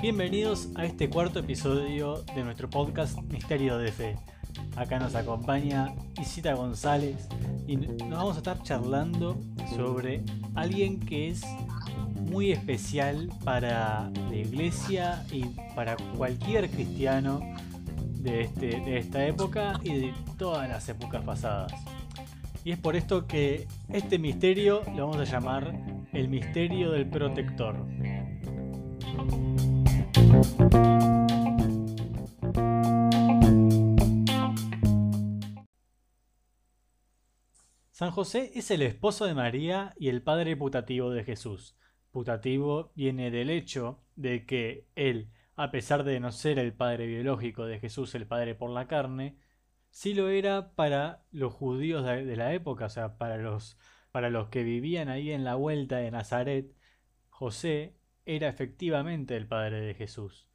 Bienvenidos a este cuarto episodio de nuestro podcast Misterio de Fe. Acá nos acompaña Isita González y nos vamos a estar charlando sobre alguien que es muy especial para la iglesia y para cualquier cristiano de, este, de esta época y de todas las épocas pasadas. Y es por esto que este misterio lo vamos a llamar el misterio del protector. San José es el esposo de María y el padre putativo de Jesús. Putativo viene del hecho de que él, a pesar de no ser el padre biológico de Jesús, el padre por la carne, sí lo era para los judíos de la época, o sea, para los, para los que vivían ahí en la vuelta de Nazaret, José era efectivamente el padre de Jesús.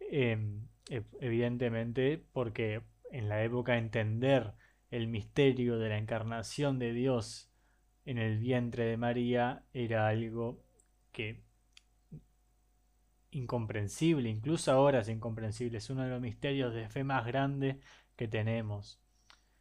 Em, evidentemente, porque en la época entender el misterio de la encarnación de Dios en el vientre de María era algo que incomprensible, incluso ahora es incomprensible, es uno de los misterios de fe más grandes que tenemos.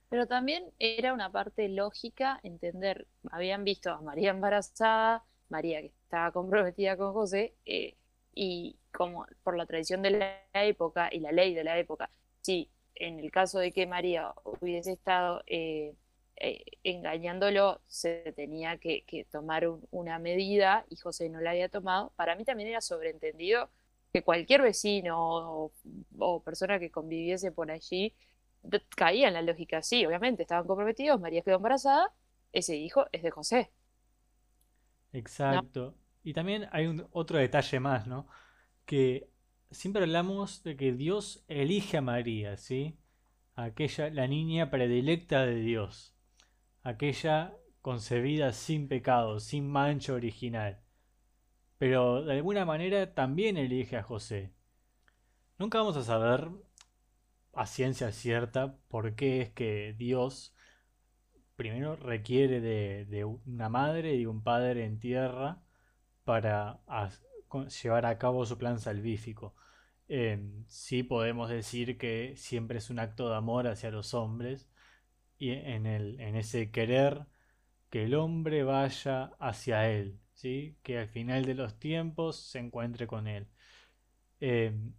Pero también era una parte lógica entender, habían visto a María embarazada, María que estaba comprometida con José, eh, y como por la tradición de la época y la ley de la época, sí en el caso de que María hubiese estado eh, eh, engañándolo, se tenía que, tomar una medida y José no la había tomado. Para mí también era sobreentendido que cualquier vecino o, persona que conviviese por allí caía en la lógica. Sí, obviamente, estaban comprometidos, María quedó embarazada, ese hijo es de José. Exacto. Y también hay un, otro detalle más, ¿no? Que siempre hablamos de que Dios elige a María, ¿sí? Aquella, la niña predilecta de Dios, aquella concebida sin pecado, sin mancha original. Pero de alguna manera también elige a José. Nunca vamos a saber a ciencia cierta por qué es que Dios primero requiere de, una madre y un padre en tierra para llevar a cabo su plan salvífico. Em, sí podemos decir que siempre es un acto de amor hacia los hombres y en, el, en ese querer que el hombre vaya hacia él, ¿sí? que al final de los tiempos se encuentre con él. Em,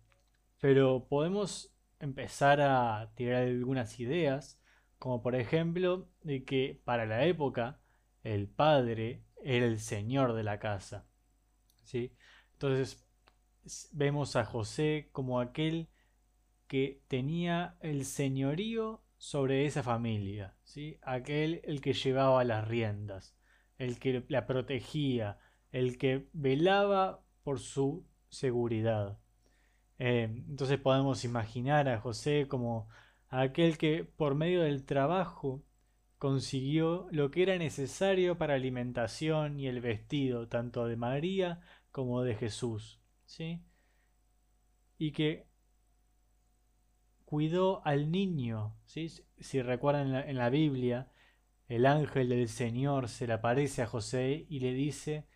pero podemos empezar a tirar algunas ideas, como por ejemplo de que para la época el padre era el señor de la casa. ¿sí? Entonces vemos a José como aquel que tenía el señorío sobre esa familia, ¿sí? aquel el que llevaba las riendas, el que la protegía, el que velaba por su seguridad. Eh, entonces podemos imaginar a José como aquel que por medio del trabajo consiguió lo que era necesario para la alimentación y el vestido tanto de María como de Jesús, ¿sí? Y que cuidó al niño, ¿sí? Si recuerdan en la, Biblia, el ángel del Señor se le aparece a José y le dice,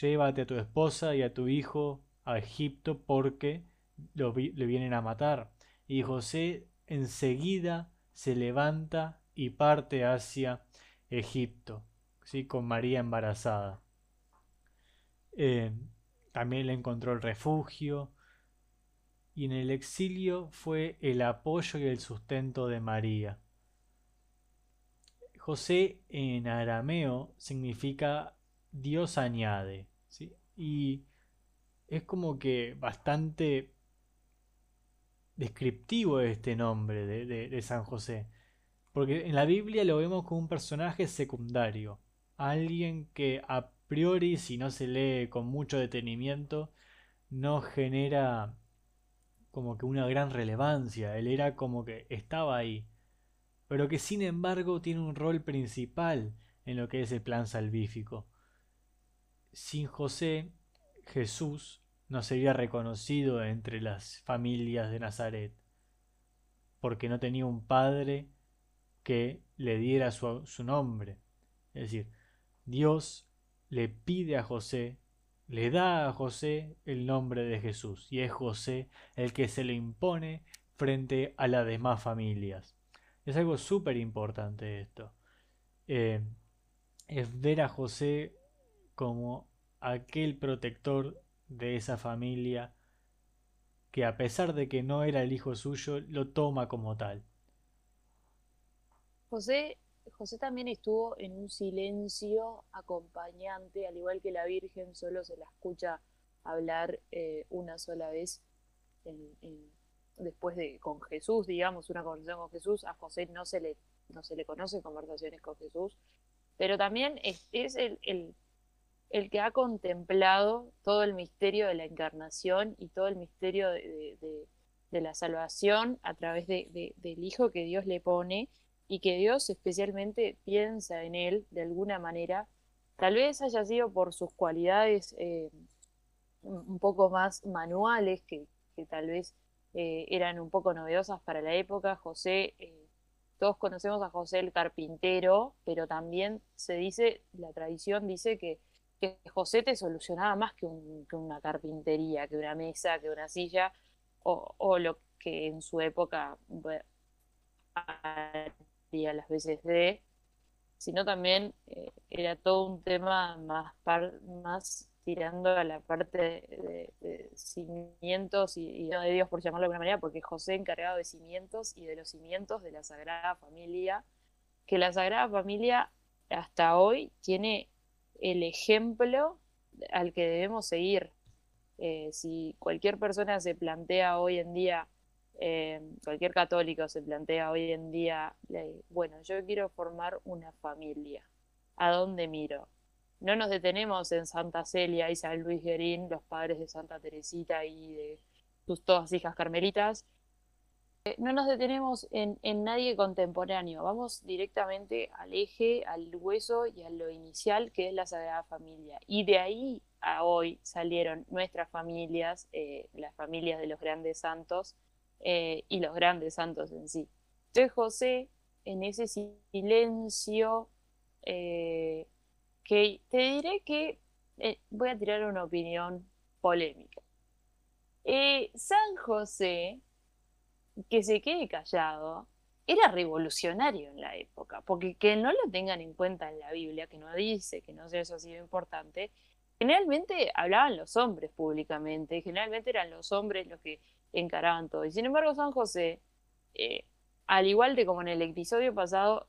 llévate a tu esposa y a tu hijo a Egipto porque lo, le vienen a matar. Y José enseguida se levanta y parte hacia Egipto, ¿sí? con María embarazada. Eh, también le encontró el refugio y en el exilio fue el apoyo y el sustento de María. José en arameo significa Dios añade, ¿sí? y es como que bastante descriptivo este nombre de, de San José, porque en la Biblia lo vemos como un personaje secundario, alguien que a priori, si no se lee con mucho detenimiento, no genera como que una gran relevancia. Él era como que estaba ahí, pero que sin embargo tiene un rol principal en lo que es el plan salvífico. Sin José, Jesús no sería reconocido entre las familias de Nazaret, porque no tenía un padre que le diera su, nombre. Es decir, Dios le pide a José le da a José el nombre de Jesús y es José el que se le impone frente a las demás familias. Es algo súper importante esto. Eh, es ver a José como aquel protector de esa familia que a pesar de que no era el hijo suyo, lo toma como tal. José, José también estuvo en un silencio acompañante, al igual que la Virgen solo se la escucha hablar eh, una sola vez después de con Jesús, digamos, una conversación con Jesús. A José no se le, no se le conoce conversaciones con Jesús, pero también es, el, el que ha contemplado todo el misterio de la encarnación y todo el misterio de, la salvación a través del Hijo que Dios le pone y que Dios especialmente piensa en él de alguna manera. Tal vez haya sido por sus cualidades eh, un poco más manuales, que, tal vez eh, eran un poco novedosas para la época. José, eh, todos conocemos a José el carpintero, pero también se dice, la tradición dice que que José te solucionaba más que, una carpintería, que una mesa, que una silla, o, lo que en su época haría las veces de, sino también eh, era todo un tema más, más tirando a la parte de, cimientos y, no de Dios, por llamarlo de alguna manera, porque José encargado de cimientos y de los cimientos de la Sagrada Familia, que la Sagrada Familia hasta hoy tiene el ejemplo al que debemos seguir. Eh, si cualquier persona se plantea hoy en día, eh, cualquier católico se plantea hoy en día, bueno, yo quiero formar una familia, ¿a dónde miro? No nos detenemos en Santa Celia y San Luis Guerín, los padres de Santa Teresita y de sus todas hijas carmelitas, no nos detenemos en, nadie contemporáneo, vamos directamente al eje, al hueso y a lo inicial que es la Sagrada Familia. Y de ahí a hoy salieron nuestras familias, eh, las familias de los grandes santos eh, y los grandes santos en sí. Entonces José, en ese silencio, que te diré que voy a tirar una opinión polémica. San José que se quede callado era revolucionario en la época, porque que no lo tengan en cuenta en la Biblia, que no dice que no sea eso así de importante, generalmente hablaban los hombres públicamente, generalmente eran los hombres los que encaraban todo. Y sin embargo, San José, eh, al igual que como en el episodio pasado,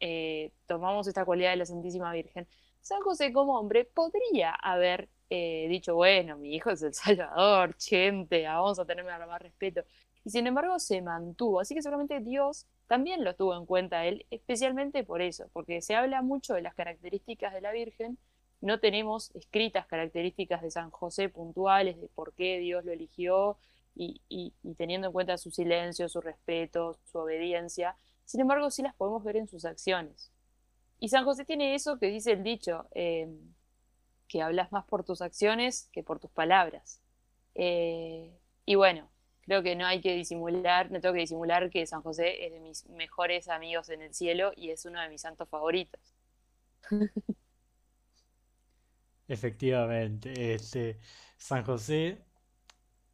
eh, tomamos esta cualidad de la Santísima Virgen, San José como hombre podría haber eh, dicho, bueno, mi hijo es el Salvador, gente, vamos a tenerme más respeto y sin embargo se mantuvo. Así que seguramente Dios también lo tuvo en cuenta él, especialmente por eso, porque se habla mucho de las características de la Virgen, no tenemos escritas características de San José puntuales, de por qué Dios lo eligió y, teniendo en cuenta su silencio, su respeto, su obediencia, sin embargo sí las podemos ver en sus acciones. Y San José tiene eso que dice el dicho, eh, que hablas más por tus acciones que por tus palabras. Eh, y bueno, creo que no hay que disimular, no tengo que disimular que San José es de mis mejores amigos en el cielo y es uno de mis santos favoritos. Efectivamente, este, San José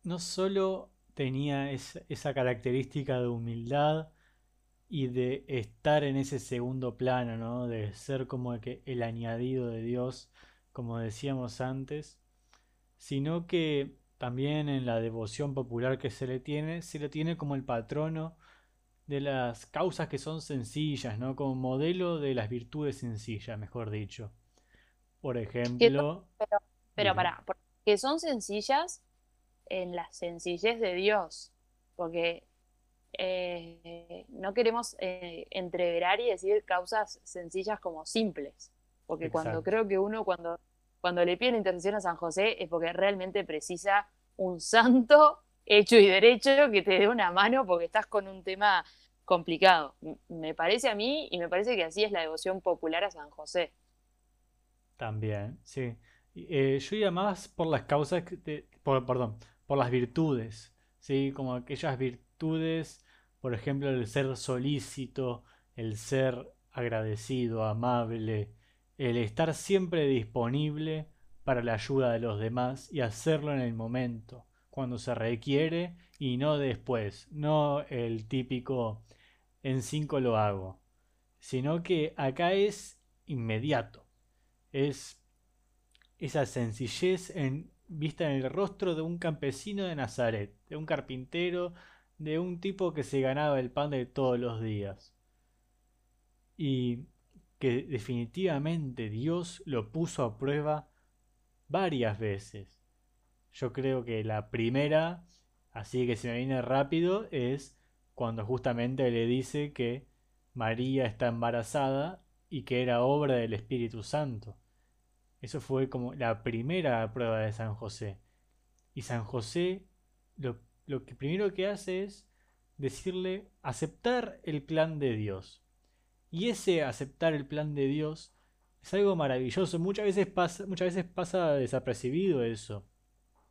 no solo tenía esa característica de humildad y de estar en ese segundo plano, ¿no? de ser como el añadido de Dios, como decíamos antes, sino que también en la devoción popular que se le tiene, se le tiene como el patrono de las causas que son sencillas, ¿no? Como modelo de las virtudes sencillas, mejor dicho. Por ejemplo... Pero, pero para, que son sencillas en la sencillez de Dios, porque eh, no queremos eh, entreverar y decir causas sencillas como simples, porque cuando creo que uno cuando cuando le pide la intercesión a San José es porque realmente precisa un santo hecho y derecho que te dé una mano porque estás con un tema complicado. Me parece a mí y me parece que así es la devoción popular a San José. También, sí. Eh, yo iba más por las causas, por, perdón, por las virtudes, ¿sí? Como aquellas virtudes, por ejemplo, el ser solícito, el ser agradecido, amable, el estar siempre disponible para la ayuda de los demás y hacerlo en el momento, cuando se requiere y no después, no el típico en cinco lo hago, sino que acá es inmediato, es esa sencillez en, vista en el rostro de un campesino de Nazaret, de un carpintero, de un tipo que se ganaba el pan de todos los días. Y que definitivamente Dios lo puso a prueba varias veces. Yo creo que la primera, así que se me viene rápido, es cuando justamente le dice que María está embarazada y que era obra del Espíritu Santo. Eso fue como la primera prueba de San José. Y San José lo, lo que primero que hace es decirle aceptar el plan de Dios. Y ese aceptar el plan de Dios es algo maravilloso. Muchas veces pasa, muchas veces pasa desapercibido eso.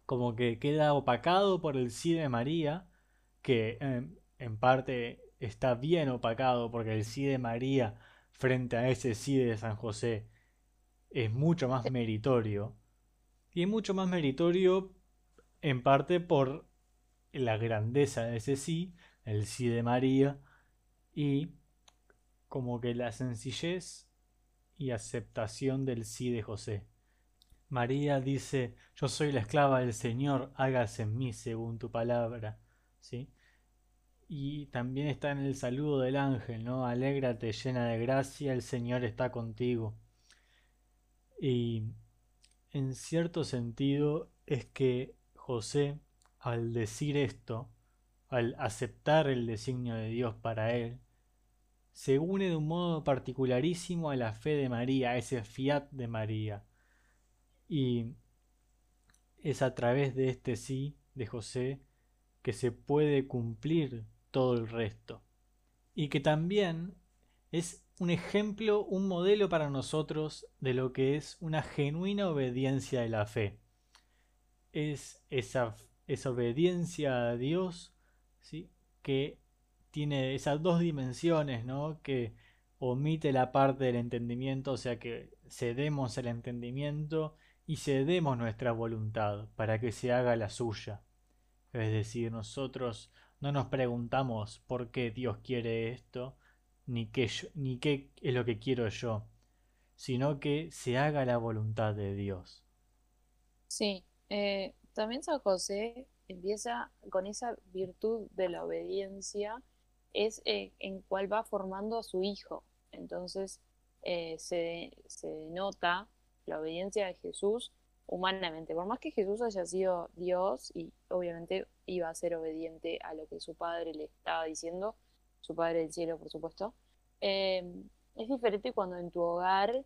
Como que queda opacado por el sí de María, que em, en parte está bien opacado porque el sí de María frente a ese sí de San José es mucho más meritorio. Y es mucho más meritorio en parte por la grandeza de ese sí, el sí de María, y como que la sencillez y aceptación del sí de José. María dice, yo soy la esclava del Señor, hágase en mí según tu palabra. ¿Sí? Y también está en el saludo del ángel, ¿no? Alégrate llena de gracia, el Señor está contigo. Y en cierto sentido es que José, al decir esto, al aceptar el designio de Dios para él, se une de un modo particularísimo a la fe de María, a ese fiat de María. Y es a través de este sí de José que se puede cumplir todo el resto. Y que también es un ejemplo, un modelo para nosotros de lo que es una genuina obediencia de la fe. Es esa, esa obediencia a Dios ¿sí? que tiene esas dos dimensiones, ¿no? Que omite la parte del entendimiento, o sea que cedemos el entendimiento y cedemos nuestra voluntad para que se haga la suya. Es decir, nosotros no nos preguntamos por qué Dios quiere esto, ni qué, ni qué es lo que quiero yo, sino que se haga la voluntad de Dios. Sí, eh, también San José empieza con esa virtud de la obediencia es eh, en cual va formando a su hijo. Entonces eh, se, se denota la obediencia de Jesús humanamente. Por más que Jesús haya sido Dios y obviamente iba a ser obediente a lo que su padre le estaba diciendo, su padre del cielo, por supuesto, em, es diferente cuando en tu hogar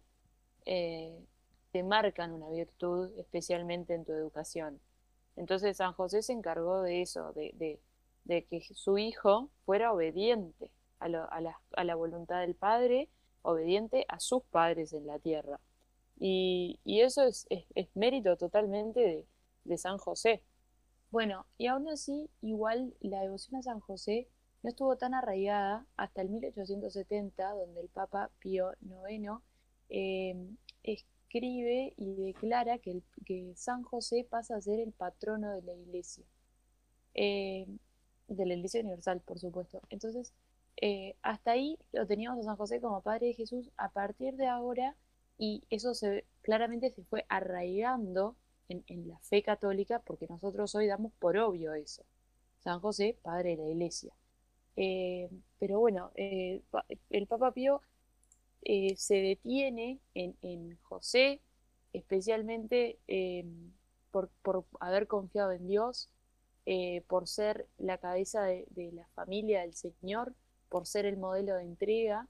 eh, te marcan una virtud, especialmente en tu educación. Entonces San José se encargó de eso, de que su hijo fuera obediente a, la, voluntad del Padre, obediente a sus padres en la tierra. Y, eso es, mérito totalmente de, San José. Bueno, y aún así, igual la devoción a San José no estuvo tan arraigada hasta el 1870, donde el Papa Pío IX eh, escribe y declara que, que, San José pasa a ser el patrono de la Iglesia. Eh, de la Iglesia Universal, por supuesto. Entonces, eh, hasta ahí lo teníamos a San José como Padre de Jesús. A partir de ahora, y eso se, claramente se fue arraigando en, la fe católica, porque nosotros hoy damos por obvio eso. San José, Padre de la Iglesia. Eh, pero bueno, eh, el Papa Pío se detiene en, José, especialmente por haber confiado en Dios, eh, por ser la cabeza de, la familia del Señor, por ser el modelo de entrega.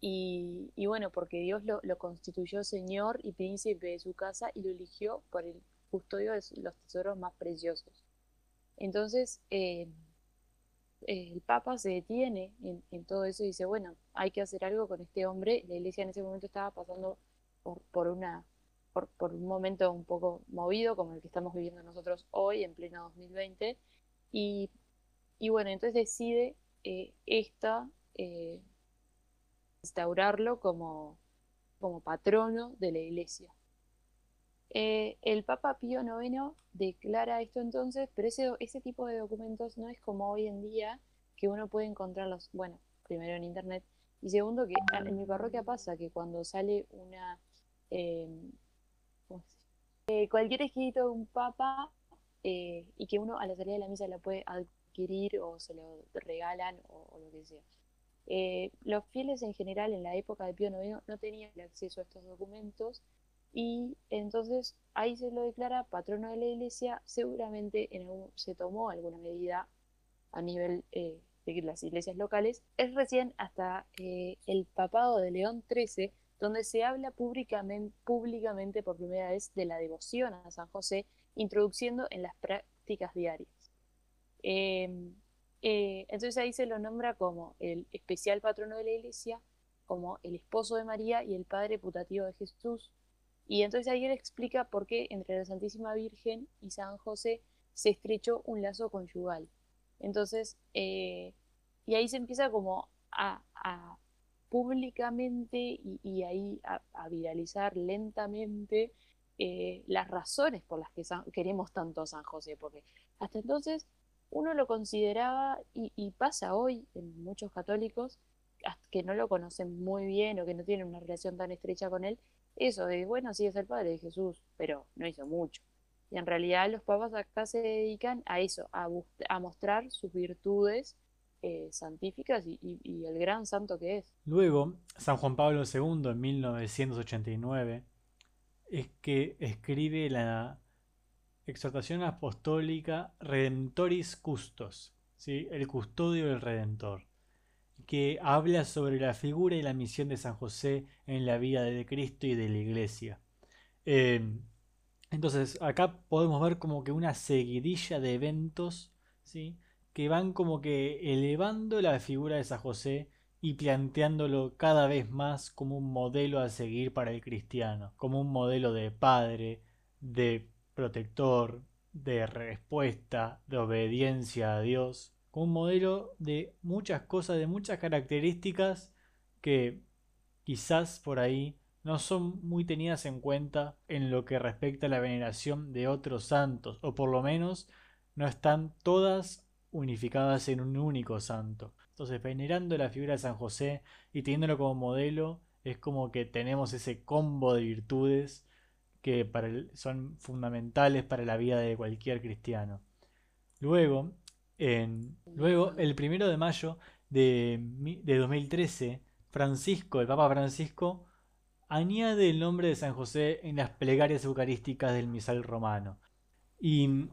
Y, bueno, porque Dios lo, constituyó Señor y príncipe de su casa y lo eligió por el custodio de los tesoros más preciosos. Entonces, eh, el Papa se detiene en, todo eso y dice, bueno, hay que hacer algo con este hombre. La iglesia en ese momento estaba pasando por una por, un momento un poco movido como el que estamos viviendo nosotros hoy, en pleno 2020. Y, bueno, entonces decide eh, esta eh, instaurarlo como, como patrono de la iglesia. Eh, el Papa Pío IX declara esto entonces, pero ese, ese tipo de documentos no es como hoy en día que uno puede encontrarlos, bueno, primero en internet, y segundo que en mi parroquia pasa que cuando sale una... Eh, cualquier escrito de un papa eh, y que uno a la salida de la misa la puede adquirir o se lo regalan o, lo que sea. Eh, los fieles en general en la época de Pío IX no tenían acceso a estos documentos y entonces ahí se lo declara patrono de la iglesia, seguramente en se tomó alguna medida a nivel de las iglesias locales, es recién hasta el papado de León XIII donde se habla públicamente, por primera vez de la devoción a San José, introduciendo en las prácticas diarias. Em, eh, entonces ahí se lo nombra como el especial patrono de la iglesia, como el esposo de María y el padre putativo de Jesús. Y entonces ahí él explica por qué entre la Santísima Virgen y San José se estrechó un lazo conyugal. Entonces, eh, y ahí se empieza como a públicamente y, ahí a, viralizar lentamente eh, las razones por las que queremos tanto a San José, porque hasta entonces uno lo consideraba y, pasa hoy en muchos católicos que no lo conocen muy bien o que no tienen una relación tan estrecha con él, eso de, bueno, sí es el Padre de Jesús, pero no hizo mucho. Y en realidad los papas acá se dedican a eso, a mostrar sus virtudes eh, santíficas y, el gran santo que es. Luego, San Juan Pablo II en 1989 es que escribe la exhortación apostólica Redentoris Custos, ¿sí? el custodio del Redentor, que habla sobre la figura y la misión de San José en la vida de Cristo y de la Iglesia. Em, entonces, acá podemos ver como que una seguidilla de eventos, ¿sí? Que van como que elevando la figura de San José y planteándolo cada vez más como un modelo a seguir para el cristiano, como un modelo de padre, de protector, de respuesta, de obediencia a Dios, como un modelo de muchas cosas, de muchas características que quizás por ahí no son muy tenidas en cuenta en lo que respecta a la veneración de otros santos, o por lo menos no están todas unificadas en un único santo. Entonces, venerando la figura de San José y teniéndolo como modelo, es como que tenemos ese combo de virtudes que para son fundamentales para la vida de cualquier cristiano. Luego, en, luego el primero de mayo de, de 2013, Francisco, el Papa Francisco, añade el nombre de San José en las plegarias eucarísticas del misal romano. Y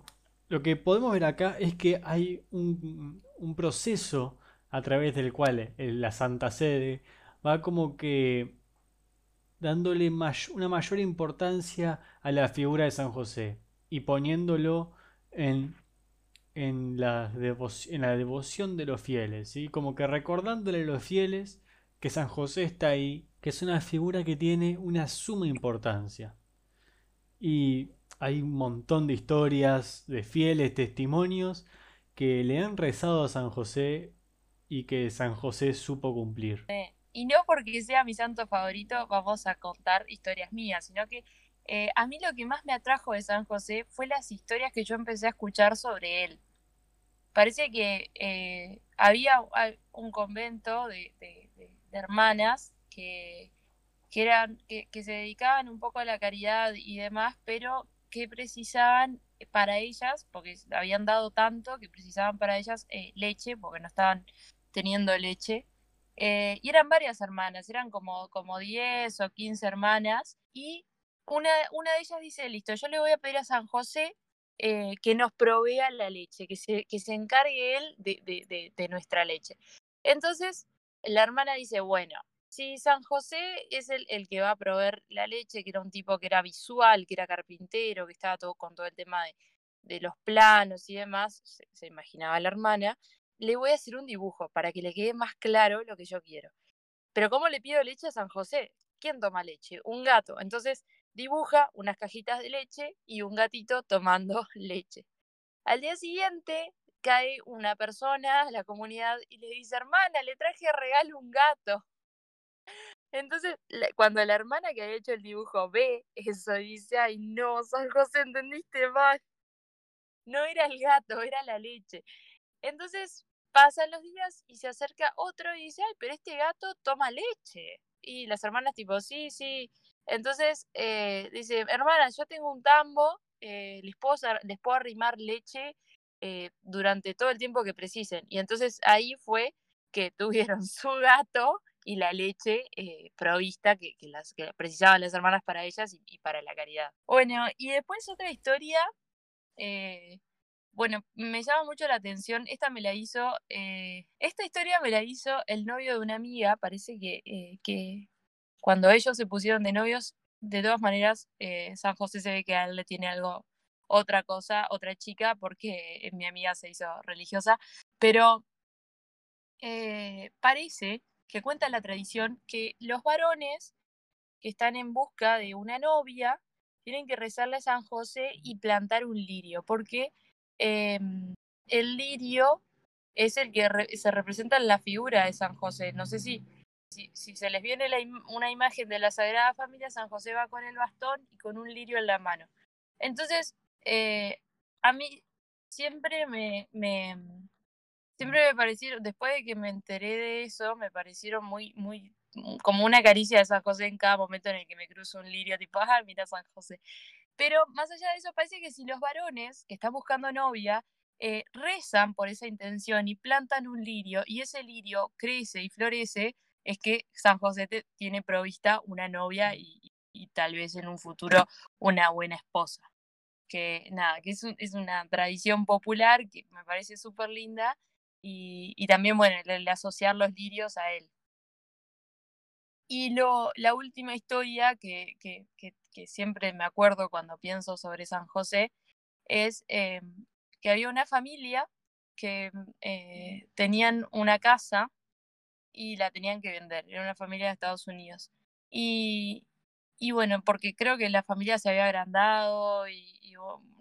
lo que podemos ver acá es que hay un, proceso a través del cual la Santa Sede va como que dándole una mayor importancia a la figura de San José y poniéndolo en, en, la, en la devoción de los fieles, ¿sí? como que recordándole a los fieles que San José está ahí, que es una figura que tiene una suma importancia. Y hay un montón de historias, de fieles testimonios que le han rezado a San José y que San José supo cumplir. y no porque sea mi santo favorito vamos a contar historias mías, sino que eh, a mí lo que más me atrajo de San José fue las historias que yo empecé a escuchar sobre él. Parece que eh, había un convento de, hermanas que, que, eran, que, que se dedicaban un poco a la caridad y demás, pero que precisaban para ellas, porque habían dado tanto que precisaban para ellas eh, leche, porque no estaban teniendo leche. Eh, y eran varias hermanas, eran como, como 10 o 15 hermanas. Y una, una de ellas dice, listo, yo le voy a pedir a San José eh, que nos provea la leche, que se, que se encargue él de, de, de nuestra leche. Entonces, la hermana dice, bueno, Sí, San José es el, el, que va a proveer la leche, que era un tipo que era visual, que era carpintero, que estaba todo con todo el tema de, de los planos y demás, se, imaginaba la hermana, le voy a hacer un dibujo para que le quede más claro lo que yo quiero. Pero ¿cómo le pido leche a San José? ¿Quién toma leche? Un gato. Entonces dibuja unas cajitas de leche y un gatito tomando leche. Al día siguiente cae una persona a la comunidad y le dice, hermana, le traje regalo un gato. Entonces, cuando la hermana que había hecho el dibujo ve eso, dice, ay no, San José, entendiste mal. No era el gato, era la leche. Entonces, pasan los días y se acerca otro y dice, ay, pero este gato toma leche. Y las hermanas tipo, sí, sí. Entonces, eh, dice, hermana, yo tengo un tambo, eh, les, puedo, les puedo arrimar leche eh, durante todo el tiempo que precisen. Y entonces ahí fue que tuvieron su gato y la leche eh, provista que, las, que precisaban las hermanas para ellas y, para la caridad. Bueno, y después otra historia, eh, bueno, me llama mucho la atención, esta me la hizo, eh, esta historia me la hizo el novio de una amiga, parece que, que cuando ellos se pusieron de novios, de todas maneras, San José se ve que a él le tiene algo, otra cosa, otra chica, porque mi amiga se hizo religiosa, pero parece que cuenta la tradición que los varones que están en busca de una novia tienen que rezarle a San José y plantar un lirio, porque em, el lirio es el que se representa en la figura de San José. No sé si, si, se les viene una imagen de la Sagrada Familia, San José va con el bastón y con un lirio en la mano. Entonces, eh, a mí siempre me, siempre me parecieron, después de que me enteré de eso, me parecieron muy, muy, mm, como una caricia de San José en cada momento en el que me cruzo un lirio, tipo, ah, mira San José. Pero más allá de eso, parece que si los varones que están buscando novia eh, rezan por esa intención y plantan un lirio y ese lirio crece y florece, es que San José tiene provista una novia y, y, tal vez en un futuro una buena esposa. Que nada, que es, es una tradición popular que me parece súper linda y, también, bueno, el, asociar los lirios a él. Y lo, la última historia que, que, que, siempre me acuerdo cuando pienso sobre San José es eh, que había una familia que eh, tenían una casa y la tenían que vender. Era una familia de Estados Unidos. Y, y bueno, porque creo que la familia se había agrandado y, y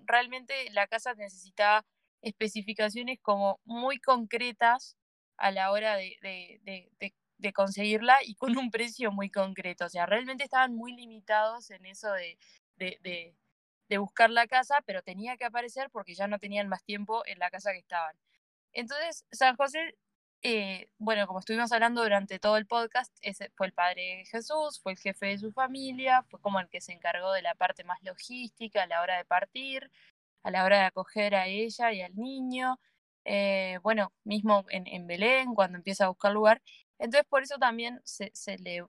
realmente la casa necesitaba especificaciones como muy concretas a la hora de, de, conseguirla y con un precio muy concreto. O sea, realmente estaban muy limitados en eso de, de, buscar la casa, pero tenía que aparecer porque ya no tenían más tiempo en la casa que estaban. Entonces, San José, eh, bueno, como estuvimos hablando durante todo el podcast, fue el padre de Jesús, fue el jefe de su familia, fue como el que se encargó de la parte más logística a la hora de partir, a la hora de acoger a ella y al niño, eh, bueno, mismo en, Belén, cuando empieza a buscar lugar. Entonces, por eso también se, le,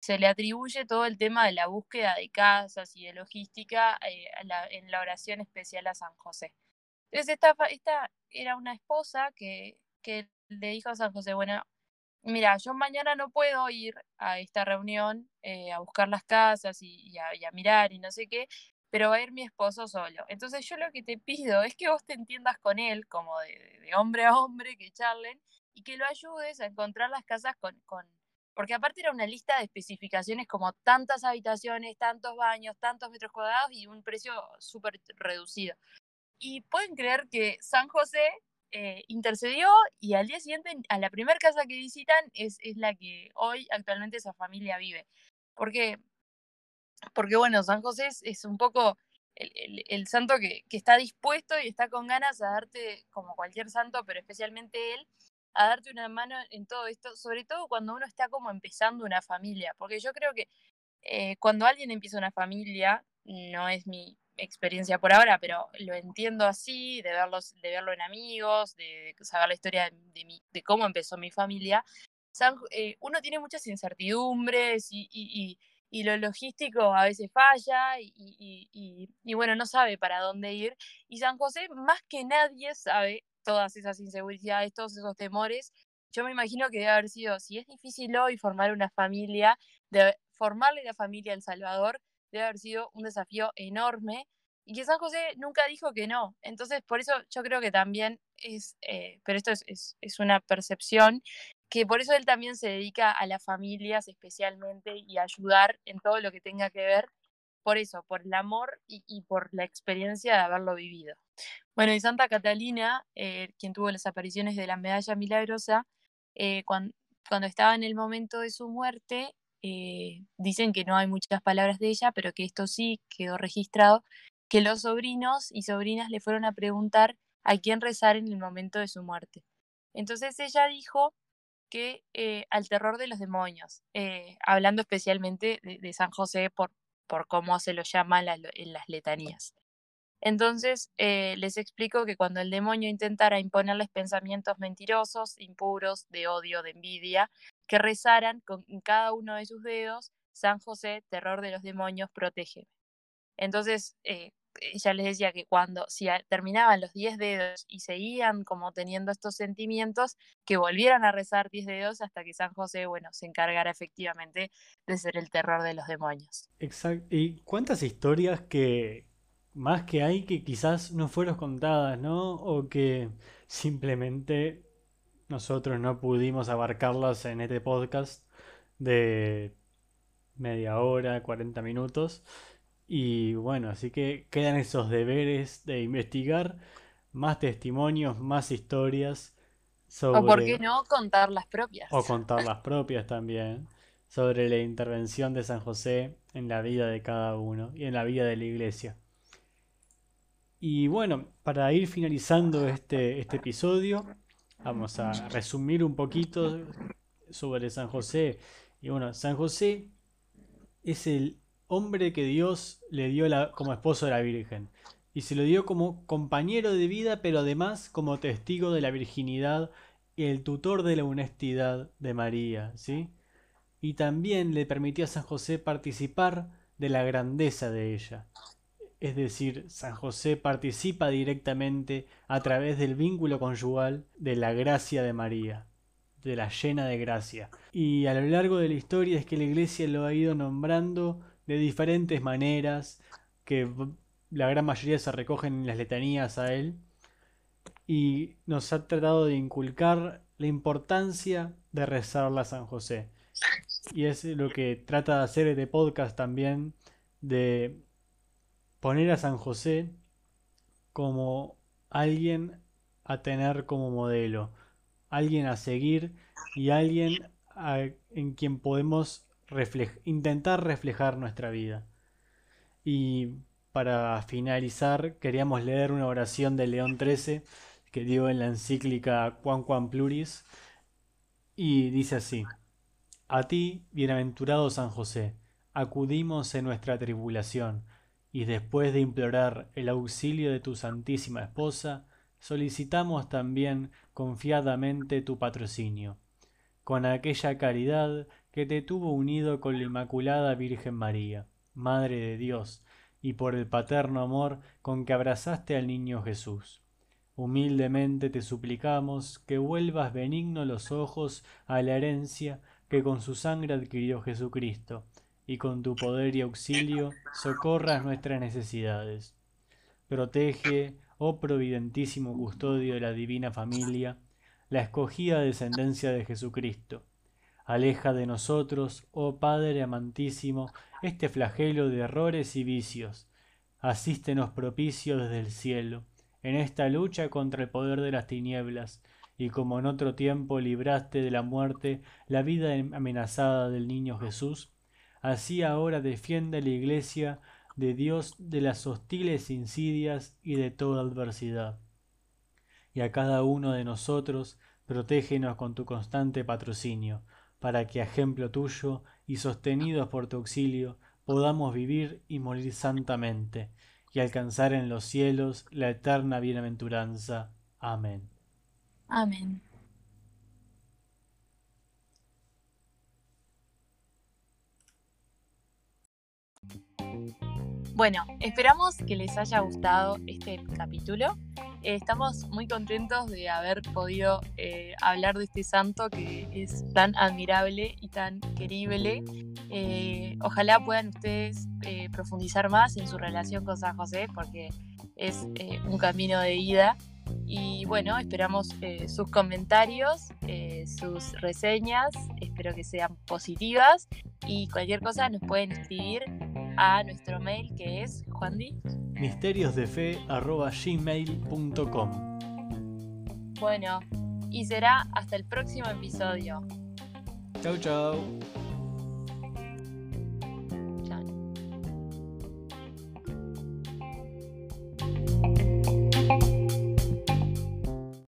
se le atribuye todo el tema de la búsqueda de casas y de logística eh, en la oración especial a San José. Entonces, esta, esta era una esposa que, que le dijo a San José, bueno, mira, yo mañana no puedo ir a esta reunión eh, a buscar las casas y, a, mirar y no sé qué, pero va a ir mi esposo solo. Entonces yo lo que te pido es que vos te entiendas con él, como de, hombre a hombre, que charlen, y que lo ayudes a encontrar las casas con, con, porque aparte era una lista de especificaciones como tantas habitaciones, tantos baños, tantos metros cuadrados y un precio súper reducido. Y pueden creer que San José eh, intercedió y al día siguiente, a la primera casa que visitan, es, es la que hoy actualmente esa familia vive. Porque porque bueno, San José es, un poco el, santo que, está dispuesto y está con ganas a darte, como cualquier santo, pero especialmente él, a darte una mano en todo esto, sobre todo cuando uno está como empezando una familia, porque yo creo que eh, cuando alguien empieza una familia, no es mi experiencia por ahora, pero lo entiendo así, de, verlos, de verlo en amigos, de, saber la historia de, de cómo empezó mi familia, eh, uno tiene muchas incertidumbres y y lo logístico a veces falla y, bueno, no sabe para dónde ir. Y San José más que nadie sabe todas esas inseguridades, todos esos temores. Yo me imagino que debe haber sido, si es difícil hoy formar una familia, de formarle la familia en Salvador, debe haber sido un desafío enorme y que San José nunca dijo que no. Entonces, por eso yo creo que también es, eh, pero esto es, es, es, una percepción, que por eso él también se dedica a las familias especialmente y a ayudar en todo lo que tenga que ver, por eso, por el amor y, por la experiencia de haberlo vivido. Bueno, y Santa Catalina, eh, quien tuvo las apariciones de la medalla milagrosa, eh, cuando, estaba en el momento de su muerte, eh, dicen que no hay muchas palabras de ella, pero que esto sí quedó registrado, que los sobrinos y sobrinas le fueron a preguntar a quién rezar en el momento de su muerte. Entonces ella dijo que eh, al terror de los demonios, eh, hablando especialmente de, San José por, por cómo se lo llama en las letanías. Entonces eh, les explico que cuando el demonio intentara imponerles pensamientos mentirosos, impuros, de odio, de envidia, que rezaran con cada uno de sus dedos, San José, terror de los demonios, protégeme. Entonces, ella les decía que cuando, si terminaban los 10 dedos y seguían como teniendo estos sentimientos, que volvieran a rezar 10 dedos hasta que San José, bueno, se encargara efectivamente de ser el terror de los demonios. Exacto. ¿Y cuántas historias que más que hay que quizás no fueron contadas, ¿no? O que simplemente nosotros no pudimos abarcarlas en este podcast de media hora, 40 minutos. Y bueno, así que quedan esos deberes de investigar más testimonios, más historias sobre... O por qué no contar las propias. O contar las propias también, sobre la intervención de San José en la vida de cada uno y en la vida de la iglesia. Y bueno, para ir finalizando este, este episodio, vamos a resumir un poquito sobre San José. Y bueno, San José es el hombre que Dios le dio como esposo de la Virgen. Y se lo dio como compañero de vida, pero además como testigo de la virginidad y el tutor de la honestidad de María, ¿sí? Y también le permitió a San José participar de la grandeza de ella. Es decir, San José participa directamente a través del vínculo conyugal de la gracia de María, de la llena de gracia. Y a lo largo de la historia es que la Iglesia lo ha ido nombrando de diferentes maneras, que la gran mayoría se recogen en las letanías a él, y nos ha tratado de inculcar la importancia de rezarla a San José. Y es lo que trata de hacer este podcast también, de poner a San José como alguien a tener como modelo, alguien a seguir y alguien en quien podemos intentar reflejar nuestra vida. Y para finalizar, queríamos leer una oración de León XIII que dio en la encíclica Quan Quan Pluris y dice así: A ti, bienaventurado San José, acudimos en nuestra tribulación y después de implorar el auxilio de tu Santísima Esposa, solicitamos también confiadamente tu patrocinio. Con aquella caridad que te tuvo unido con la Inmaculada Virgen María, Madre de Dios, y por el paterno amor con que abrazaste al niño Jesús. Humildemente te suplicamos que vuelvas benigno los ojos a la herencia que con su sangre adquirió Jesucristo, y con tu poder y auxilio socorras nuestras necesidades. Protege, oh providentísimo custodio de la divina familia, la escogida descendencia de Jesucristo, Aleja de nosotros, oh Padre amantísimo, este flagelo de errores y vicios. Asístenos propicio desde el cielo, en esta lucha contra el poder de las tinieblas, y como en otro tiempo libraste de la muerte la vida amenazada del niño Jesús, así ahora defiende la Iglesia de Dios de las hostiles insidias y de toda adversidad. Y a cada uno de nosotros protégenos con tu constante patrocinio, para que a ejemplo tuyo y sostenidos por tu auxilio podamos vivir y morir santamente y alcanzar en los cielos la eterna bienaventuranza. Amén. Amén. Bueno, esperamos que les haya gustado este capítulo. Eh, estamos muy contentos de haber podido eh, hablar de este santo que es tan admirable y tan querible. Eh, ojalá puedan ustedes profundizar más en su relación con San José porque es un camino de ida. Y bueno, esperamos sus comentarios, sus reseñas, espero que sean positivas y cualquier cosa nos pueden escribir a nuestro mail que es Juandi. misteriosdefe.gmail.com Bueno, y será hasta el próximo episodio. Chau chau.